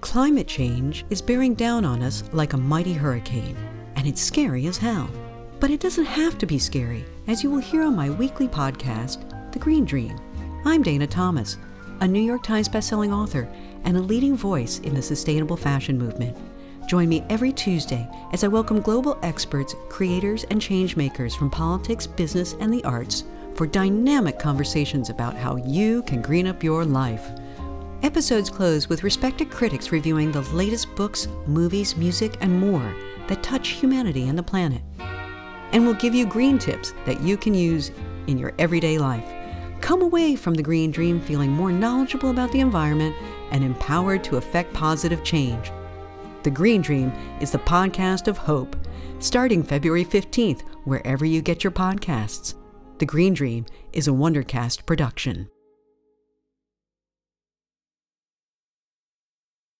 Climate change is bearing down on us like a mighty hurricane, and it's scary as hell. But it doesn't have to be scary, as you will hear on my weekly podcast, The Green Dream. I'm Dana Thomas, a New York Times bestselling author and a leading voice in the sustainable fashion movement. Join me every Tuesday as I welcome global experts, creators, and changemakers from politics, business, and the arts for dynamic conversations about how you can green up your life. Episodes close with respected critics reviewing the latest books, movies, music, and more that touch humanity and the planet. And we'll give you green tips that you can use in your everyday life. Come away from the Green Dream feeling more knowledgeable about the environment and empowered to effect positive change. The Green Dream is the podcast of hope, starting February 15th, wherever you get your podcasts. The Green Dream is a Wondercast production.